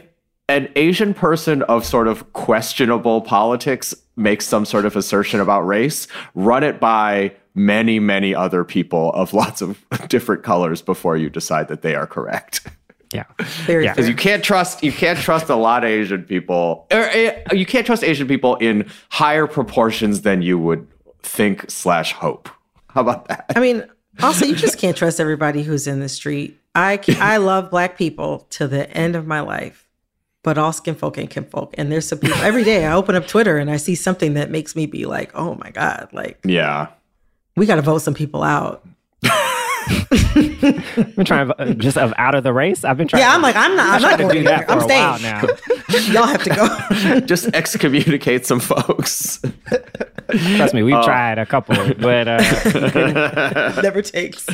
an asian person of sort of questionable politics makes some sort of assertion about race, run it by many, many other people of lots of *laughs* different colors before you decide that they are correct. Yeah. Very Yeah. Because you can't trust you can't trust a lot of Asian people, or eh, you can't trust Asian people in higher proportions than you would think slash hope. How about that? I mean, also, you just can't trust everybody who's in the street. I ca- I *laughs* love black people to the end of my life, but all skin folk ain't kin folk. And there's some people every day I open up Twitter and I see something that makes me be like, oh my God, like Yeah. We got to vote some people out. *laughs* I've been trying to, just of out of the race. I've been trying. Yeah, to, I'm like, I'm not, I'm not going to do here. that for I'm a while staying. now. *laughs* Y'all have to go. *laughs* Just excommunicate some folks. Trust me, we've Oh. tried a couple, but uh, Never takes.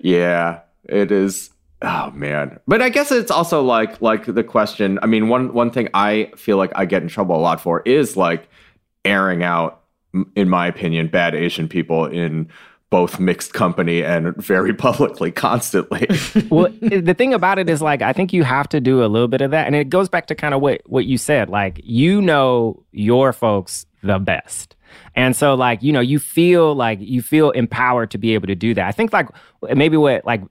yeah, it is. Oh man. But I guess it's also like like the question. I mean, one one thing I feel like I get in trouble a lot for is like airing out, m- in my opinion, bad Asian people in both mixed company and very *laughs* publicly, constantly. *laughs* well, the thing about it is like I think you have to do a little bit of that, and it goes back to kind of what what you said. Like you know your folks the best, and so like you know you feel like you feel empowered to be able to do that. I think like maybe what like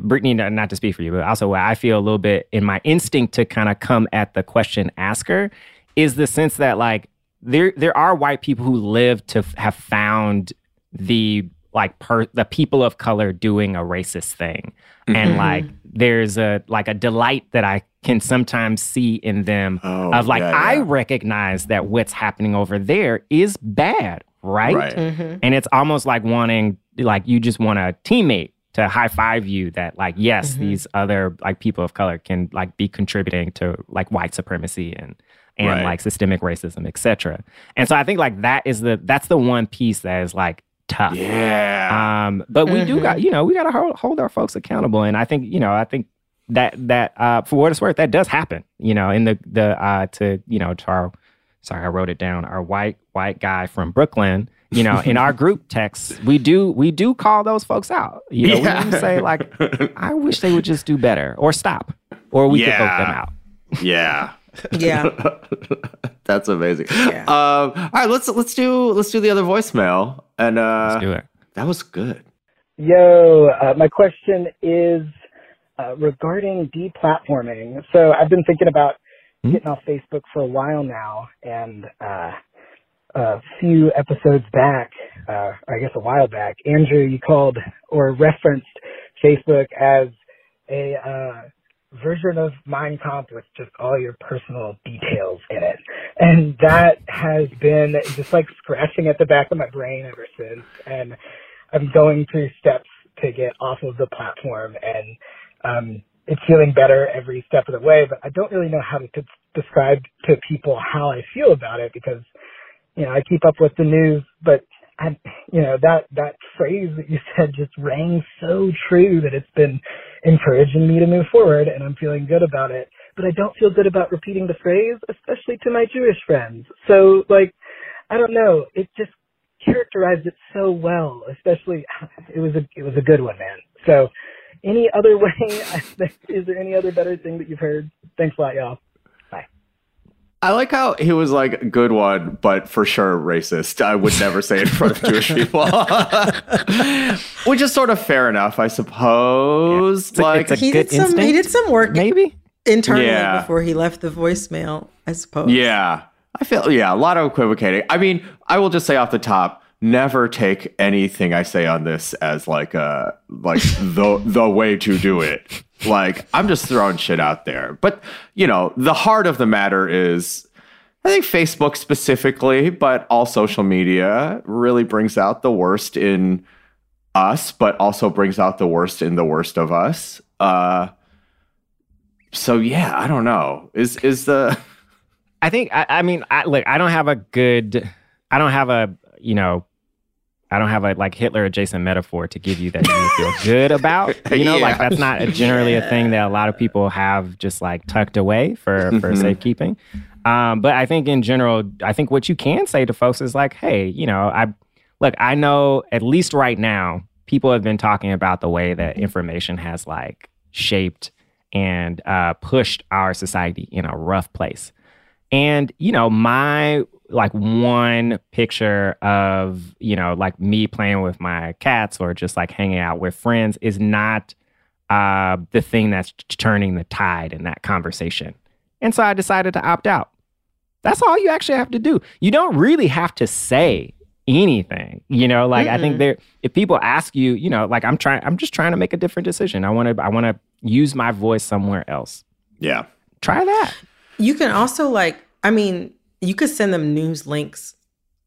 Brittany, not to speak for you, but also what I feel a little bit in my instinct to kind of come at the question asker is the sense that like there there are white people who live to f- have found the like per the people of color doing a racist thing. And like there's a like a delight that i can sometimes see in them Oh, of like yeah, i recognize that what's happening over there is bad right, Right. Mm-hmm. and it's almost like wanting like you just want a teammate to high five you that like yes these other like people of color can like be contributing to like white supremacy and and Right. like systemic racism etc and so i think like that is the that's the one piece that is like tough yeah. um, but we do got, you know, we got to hold, hold our folks accountable, and I think, you know, I think that that uh, for what it's worth, that does happen, you know, in the the uh, to you know to our, sorry, I wrote it down. Our white white guy from Brooklyn, you know, in our *laughs* group texts, we do we do call those folks out. You know, Yeah. we do say like, I wish they would just do better or stop, or we could vote them out. yeah. Yeah. *laughs* That's amazing. Yeah. Um, all right, let's let's do let's do the other voicemail. And uh Let's do it. that was good. Yo, uh, my question is uh, regarding deplatforming. So I've been thinking about getting off Facebook for a while now, and uh, a few episodes back, uh, I guess a while back, Andrew, you called or referenced Facebook as a uh, version of Mein Kampf with just all your personal details in it. And that has been just like scratching at the back of my brain ever since. And I'm going through steps to get off of the platform and um, it's feeling better every step of the way, but I don't really know how to t- describe to people how I feel about it because, you know, I keep up with the news, but I, you know, that, that phrase that you said just rang so true that it's been encouraging me to move forward and I'm feeling good about it. But I don't feel good about repeating the phrase, especially to my Jewish friends. So like, I don't know, it just characterized it so well, especially it was a, it was a good one, man. So any other *laughs* way, is there any other better thing that you've heard? Thanks a lot, y'all. I like how he was like good one, but for sure racist. I would never say it in front of Jewish *laughs* people, *laughs* which is sort of fair enough, I suppose. It's a- like, it's a he good did some. He did some work Maybe. internally Yeah. before he left the voicemail. I suppose. yeah, I feel yeah, a lot of equivocating. I mean, I will just say off the top, never take anything I say on this as like uh like *laughs* the the way to do it. Like I'm just throwing shit out there. But, you know, the heart of the matter is I think Facebook specifically, but all social media really brings out the worst in us, but also brings out the worst in the worst of us. Uh so yeah, I don't know. Is is the *laughs* I think I, I mean I look I don't have a good I don't have a you know I don't have a like Hitler adjacent metaphor to give you that you feel good about. *laughs* You know, like that's not a, generally a thing that a lot of people have just like tucked away for *laughs* for safekeeping. Um, but I think in general, I think what you can say to folks is like, hey, you know, I look, I know at least right now, people have been talking about the way that information has like shaped and uh, pushed our society in a rough place. And you know, my like one picture of you know like me playing with my cats or just like hanging out with friends is not uh, the thing that's turning the tide in that conversation. And so I decided to opt out. That's all you actually have to do. You don't really have to say anything. You know, like I think there if people ask you, you know, like I'm trying I'm just trying to make a different decision. I want to I want to use my voice somewhere else. Yeah. Try that. You can also like, I mean, you could send them news links.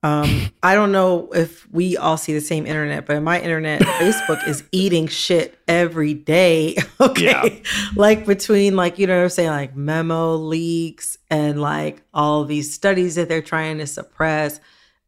Um, I don't know if we all see the same internet, but my internet, Facebook is *laughs* eating shit every day. *laughs* Okay. Yeah. Like between like, you know what I'm saying, like memo leaks and like all these studies that they're trying to suppress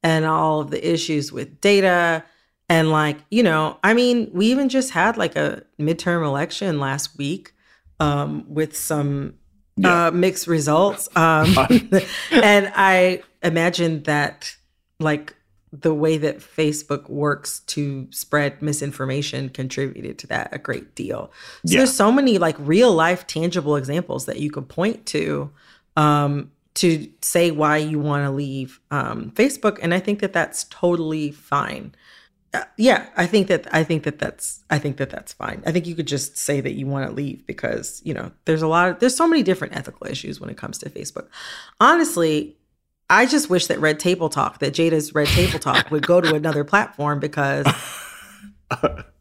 and all of the issues with data. And like, you know, I mean, we even just had like a midterm election last week um, with some uh, mixed results. Um, *laughs* *laughs* and I imagine that, like, the way that Facebook works to spread misinformation contributed to that a great deal. So Yeah. there's so many like real life tangible examples that you could point to um, to say why you want to leave um, Facebook, and I think that that's totally fine. Uh, yeah, I think that I think that that's I think that that's fine. I think you could just say that you want to leave because you know there's a lot of there's so many different ethical issues when it comes to Facebook. Honestly, I just wish that Red Table Talk, that Jada's Red Table Talk, would go to another platform because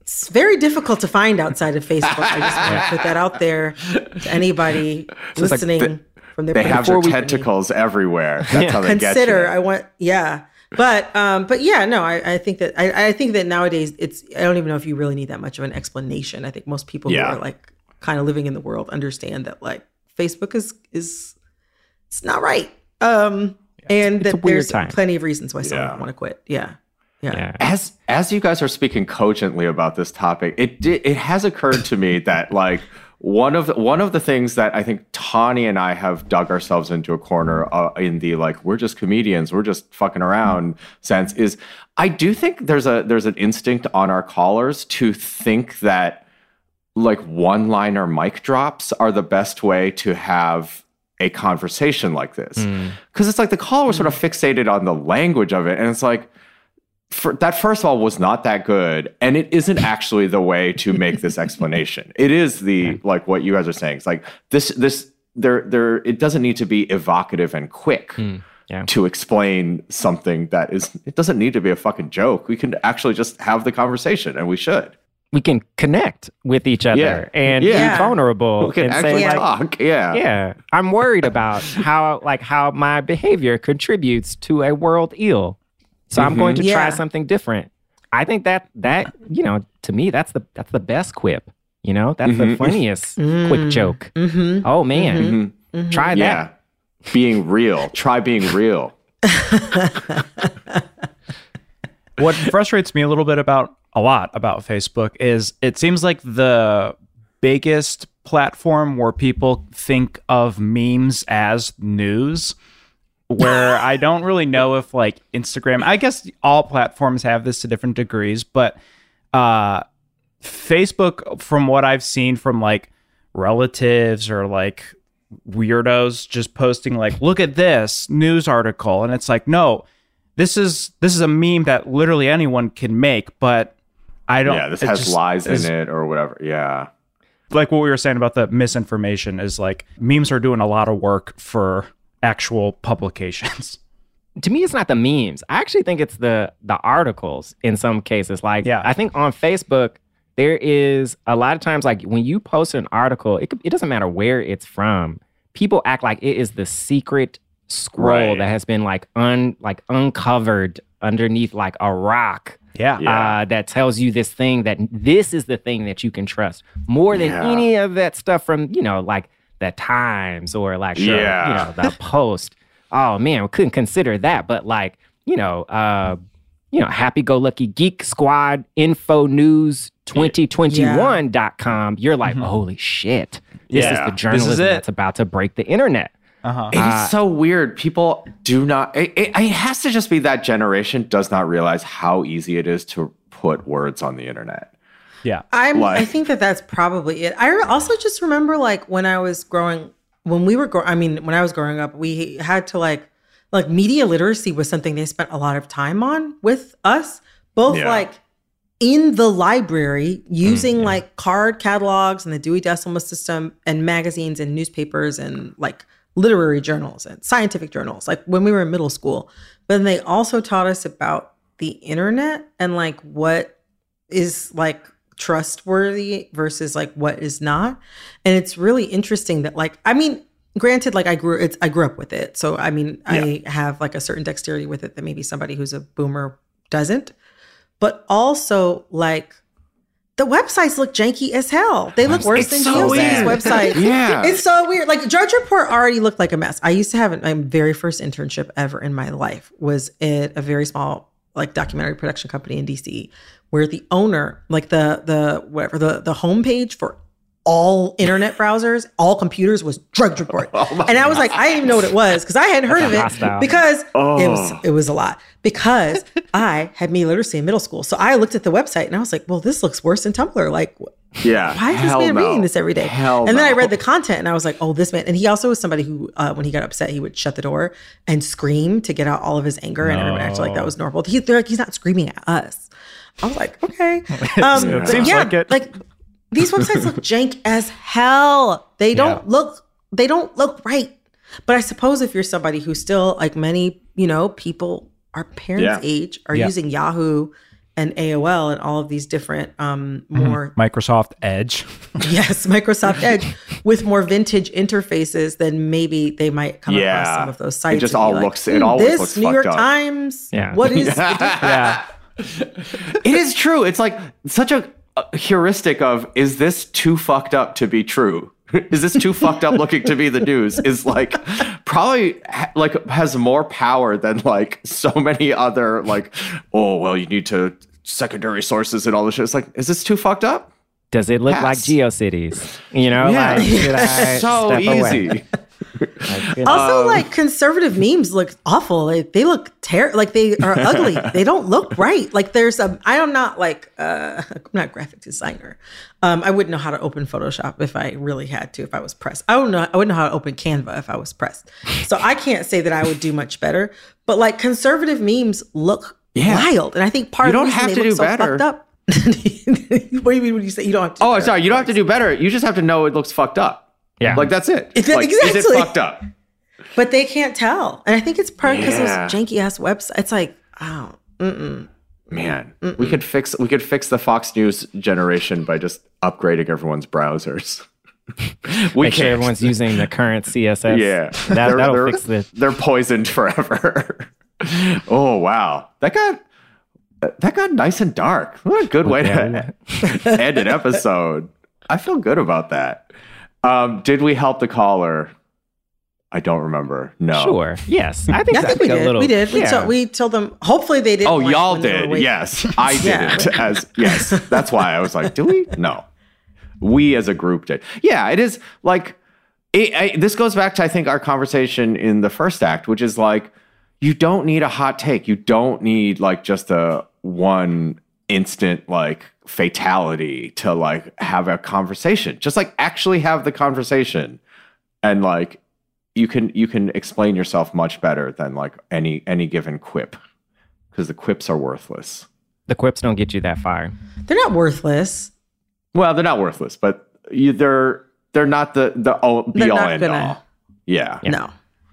it's very difficult to find outside of Facebook. I just want to put that out there to anybody like listening from their They have their tentacles everywhere. That's how they consider get i want yeah but um but yeah no i i think that i i think that nowadays it's i don't even know if you really need that much of an explanation i think most people Yeah. who are like kind of living in the world understand that like facebook is is it's not right um and that there's time. plenty of reasons why someone Yeah. want to quit yeah yeah, Yeah. as as you guys are speaking cogently about this topic, it di- it has occurred to me that like one of the, one of the things that I think Tawny and I have dug ourselves into a corner uh, in the like we're just comedians, we're just fucking around sense is I do think there's a there's an instinct on our callers to think that like one liner mic drops are the best way to have a conversation like this. Because it's like the caller was sort of fixated on the language of it and it's like for, that first of all was not that good and it isn't actually the way to make this explanation. It is the like what you guys are saying. It's like this this there there it doesn't need to be evocative and quick hmm. yeah. to explain something that is it doesn't need to be a fucking joke. We can actually just have the conversation and we should. We can connect with each other Yeah. and Yeah. be vulnerable we can and actually say like, talk. Yeah. yeah, I'm worried about how like how my behavior contributes to a world ill. So I'm going to mm-hmm. try Yeah. something different. I think that that you know to me that's the that's the best quip. You know that's the mm-hmm. funniest *laughs* mm. quick joke. mm-hmm. Oh man, mm-hmm. try that. yeah being real try being real *laughs* what frustrates me a little bit about a lot about Facebook is it seems like the biggest platform where people think of memes as news where *laughs* I don't really know if like Instagram I guess all platforms have this to different degrees but uh Facebook from what I've seen from like relatives or like weirdos just posting like look at this news article and it's like no this is this is a meme that literally anyone can make but i don't yeah this has just lies in it or whatever yeah. Like what we were saying about the misinformation is like memes are doing a lot of work for actual publications *laughs* to me it's not the memes i actually think it's the the articles in some cases like Yeah. i think on facebook there is a lot of times like when you post an article it, could, it doesn't matter where it's from people act like it is the secret scroll Right. that has been like un like uncovered underneath like a rock yeah Yeah. uh, that tells you this thing that this is the thing that you can trust more than Yeah. any of that stuff from you know like the Times or like sure, Yeah. you know the *laughs* Post. Oh man, we couldn't consider that, but like you know, uh, you know, Happy Go Lucky Geek Squad Info News 2021.com. You're like, holy shit, this Yeah. is the This is journalism that's about to break the internet. uh-huh It is so weird. People do not. It, it, it has to just be that generation does not realize how easy it is to put words on the internet. Yeah I'm, I think that that's probably it. I also just remember like when I was growing, when we were growing, I mean, when I was growing up, we had to like like media literacy was something they spent a lot of time on with us, both Yeah. like in the library using Mm, yeah. like card catalogs and the Dewey Decimal System and magazines and newspapers and like literary journals and scientific journals, like when we were in middle school. But then they also taught us about the internet and like what is like trustworthy versus like what is not. And it's really interesting that like I mean, granted like I grew it's I grew up with it. So I mean, I have like a certain dexterity with it that maybe somebody who's a boomer doesn't. But also like the websites look janky as hell. They look worse It's than so GeoCities websites. *laughs* Yeah. *laughs* It's so weird. Like Drudge Report already looked like a mess. I used to have my very first internship ever in my life was at a very small like documentary production company in DC where the owner, like the the whatever the the homepage for all internet browsers, all computers was Drudge Report. *laughs* and I was like, I didn't even know what it was because I hadn't heard of it hostile. because it was Oh. it was a lot because *laughs* I had media literacy in middle school. So I looked at the website and I was like, well, this looks worse than Tumblr. Like, Yeah. why is this man no. reading this every day? Hell and then I read the content and I was like, oh, this man. And he also was somebody who, uh, when he got upset, he would shut the door and scream to get out all of his anger, and everyone acted like that was normal. He, they're like, he's not screaming at us. I was like, okay. *laughs* Um, but Seems yeah, like it. like these websites look jank as hell. They don't Yeah. look. They don't look right. But I suppose if you're somebody who still, like many, you know, people our parents' Yeah. age are Yeah. using Yahoo and AOL and all of these different um more Microsoft Edge. *laughs* yes, Microsoft Edge *laughs* with more vintage interfaces, then maybe they might come Yeah. across some of those sites. It just all like, looks- it "Hmm, always this looks New York up." Times. Yeah. What is yeah. It is true. It's like such a, a heuristic of is this too fucked up to be true? *laughs* Is this too fucked up looking to be the news? Is like probably ha- like has more power than like so many other like oh well you need to secondary sources and all this shit. It's like is this too fucked up? Does it look like GeoCities? You know, Yeah. like should *laughs* I so step away? easy. Like, you know, Also, Um, like conservative memes look awful. Like they look terrible. like they are *laughs* ugly. they don't look right. Like there's a. I am not like uh, *laughs* I'm not a graphic designer. Um, I wouldn't know how to open Photoshop if I really had to. If I was pressed, I don't know. I wouldn't know how to open Canva if I was pressed. So I can't say that I would do much better. But like conservative memes look Yeah. wild, and I think part You of don't the have they to look do so better. fucked up. *laughs* what do you mean when you say you don't have to? Oh, better? sorry. You don't have to do better. You just have to know it looks fucked up. Yeah. Like that's it. Ex- Like, is it exactly. fucked up? But they can't tell, and I think it's part because Yeah. those janky ass websites. It's like, oh, mm-mm. Man, we could fix we could fix the Fox News generation by just upgrading everyone's browsers. *laughs* we make sure can't. everyone's using the current CSS. yeah, that, They're- that'll they're- fix the. They're poisoned forever. *laughs* oh wow, that got that got nice and dark. What a good way Yeah, to *laughs* end an episode. I feel good about that. Um, did we help the caller? I don't remember. No. Sure. Yes, I think I think we a did. little- we did. We, yeah. told, we told them. Hopefully, they did. Oh, y'all *laughs* did. Yes, I Yeah. didn't. As yes, that's why I was like, do we? No, we as a group did. Yeah, it is like it, I, this goes back to I think our conversation in the first act, which is like you don't need a hot take. You don't need like just a one instant like fatality to like have a conversation. Just like actually have the conversation and like you can you can explain yourself much better than like any any given quip because the quips are worthless. The quips don't get you that far. They're not worthless. Well, they're not worthless, but you, they're they're not the the all, be They're all not end gonna- all. Yeah. No,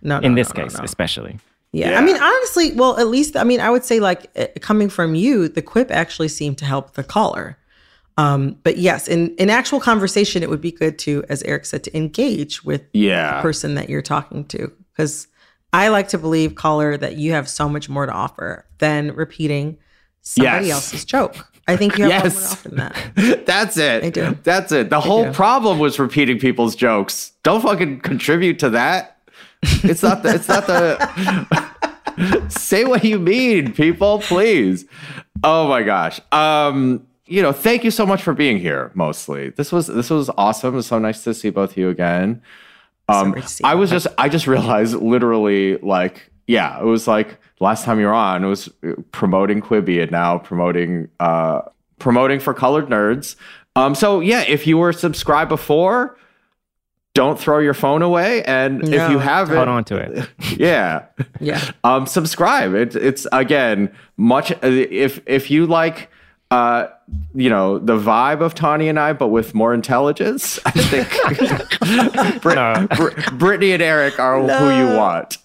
no. no In this no, no, case, no. especially. Yeah. Yeah. I mean, honestly, well, at least I mean, I would say like eh, coming from you, the quip actually seemed to help the caller. Um, but yes, in in actual conversation, it would be good to, as Eric said, to engage with Yeah. the person that you're talking to, because I like to believe, caller, that you have so much more to offer than repeating somebody Yes. else's joke. I think you have more to Yes. offer than that. *laughs* That's it. I do. That's it. The whole do. problem was repeating people's jokes. Don't fucking contribute to that. It's not the it's not the *laughs* say what you mean, people, please. Oh my gosh. Um, you know, thank you so much for being here mostly. This was this was awesome. It was so nice to see both of you again. Um, see I was just I just realized literally like yeah, it was like last time you were on, it was promoting Quibi and now promoting uh promoting for colored nerds. Um, so yeah, if you were subscribed before, don't throw your phone away. And if you have it, Hold on to it. *laughs* yeah, Yeah. um, subscribe. It, it's again much if if you like. Uh, you know the vibe of Tawny and I, but with more intelligence. *laughs* I think *laughs* Brit- No. Br- Brittany and Eric are who you want.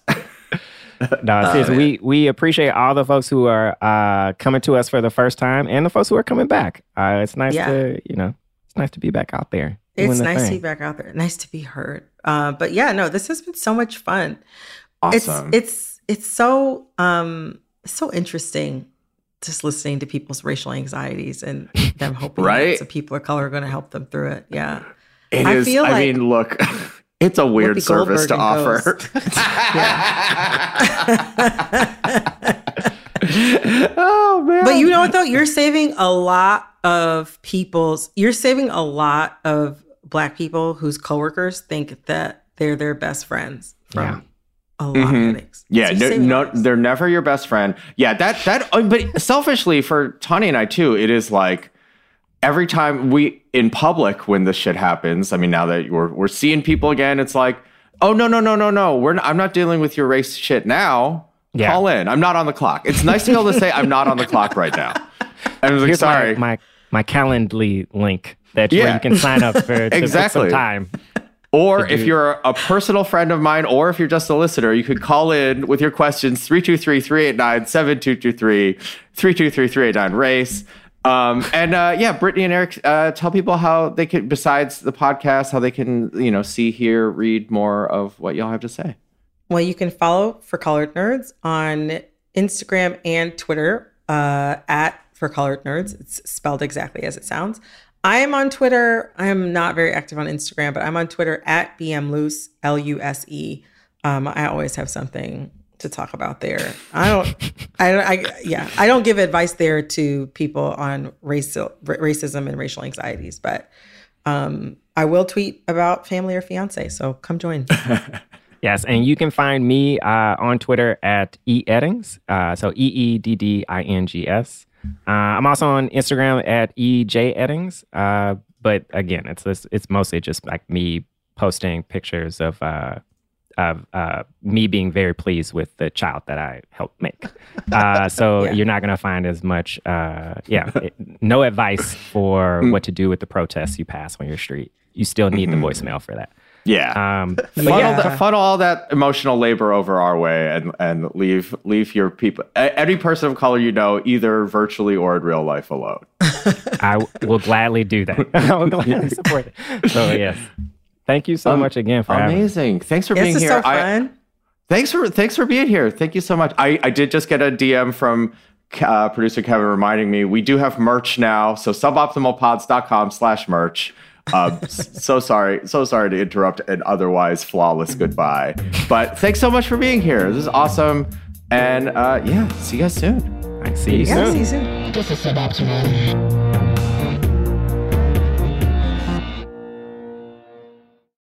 No, seriously, we we appreciate all the folks who are uh, coming to us for the first time and the folks who are coming back. Uh, it's nice Yeah. to you know, it's nice to be back out there. It's nice to be back out there. Nice to be heard. Uh, but yeah, no, this has been so much fun. Awesome. It's it's it's so um so interesting just listening to people's racial anxieties and them *laughs* hoping Right? that people of color are going to help them through it. Yeah. It I is- feel I like- mean, look, *laughs* it's a weird Whoopi service to offer. *laughs* oh man! But you know what though? You're saving a lot of people's you're saving a lot of black people whose coworkers think that they're their best friends from Yeah. a lot Mhm. of things. Yeah, So no, no, they're never your best friend. Yeah, that that. uh, But *laughs* selfishly, for Tawny and I too, it is like every time we in public when this shit happens. I mean, now that we're we're seeing people again, it's like, oh no no no no no, we're not, I'm not dealing with your race shit now. Yeah. Call in. I'm not on the clock. It's nice to be able to say I'm not on the clock right now. *laughs* I was like, Here's sorry. my, my my Calendly link that where you can sign up for *laughs* to put Exactly. some time. Or if you're a personal friend of mine, or if you're just a listener, you could call in with your questions 323 389 7223 323 389 race. Um, and uh, yeah, Brittany and Eric, uh, tell people how they can, besides the podcast, how they can, you know, see, hear, read more of what y'all have to say. Well, you can follow For Colored Nerds on Instagram and Twitter uh, at For Colored Nerds. It's spelled exactly as it sounds. I am on Twitter. I am not very active on Instagram, but I'm on Twitter at BMLuse, L U S E. Um, I always have something to talk about there. I don't, I don't, I, yeah, I don't give advice there to people on race, racism and racial anxieties, but um, I will tweet about family or fiance. So come join. *laughs* Yes, and you can find me uh, on Twitter at e eddings. Uh, so E E D D I N G S. Uh, I'm also on Instagram at e j eddings. Uh, but again, it's it's it's mostly just like me posting pictures of uh, of uh, me being very pleased with the child that I helped make. *laughs* Uh, so Yeah. you're not gonna find as much. Uh, yeah, *laughs* it- no advice for what to do with the protests you pass on your street. You still need the voicemail for that. Yeah. Um, *laughs* funnel, yeah. the- funnel all that emotional labor over our way and, and leave leave your people a- any person of color you know either virtually or in real life alone. *laughs* I will gladly do that. *laughs* I will gladly support it. So yes, thank you so Um, much again for having. Amazing. Thanks for this being is here. so I- Thanks for thanks for being here. Thank you so much. I, I did just get a DM from uh, producer Kevin reminding me we do have merch now. So suboptimalpods.com slash merch. Uh, s- so sorry, so sorry to interrupt an otherwise flawless goodbye. But thanks so much for being here. This is awesome. And uh, yeah, see you guys soon. I see you Yeah, soon. see you soon. This is suboptimal.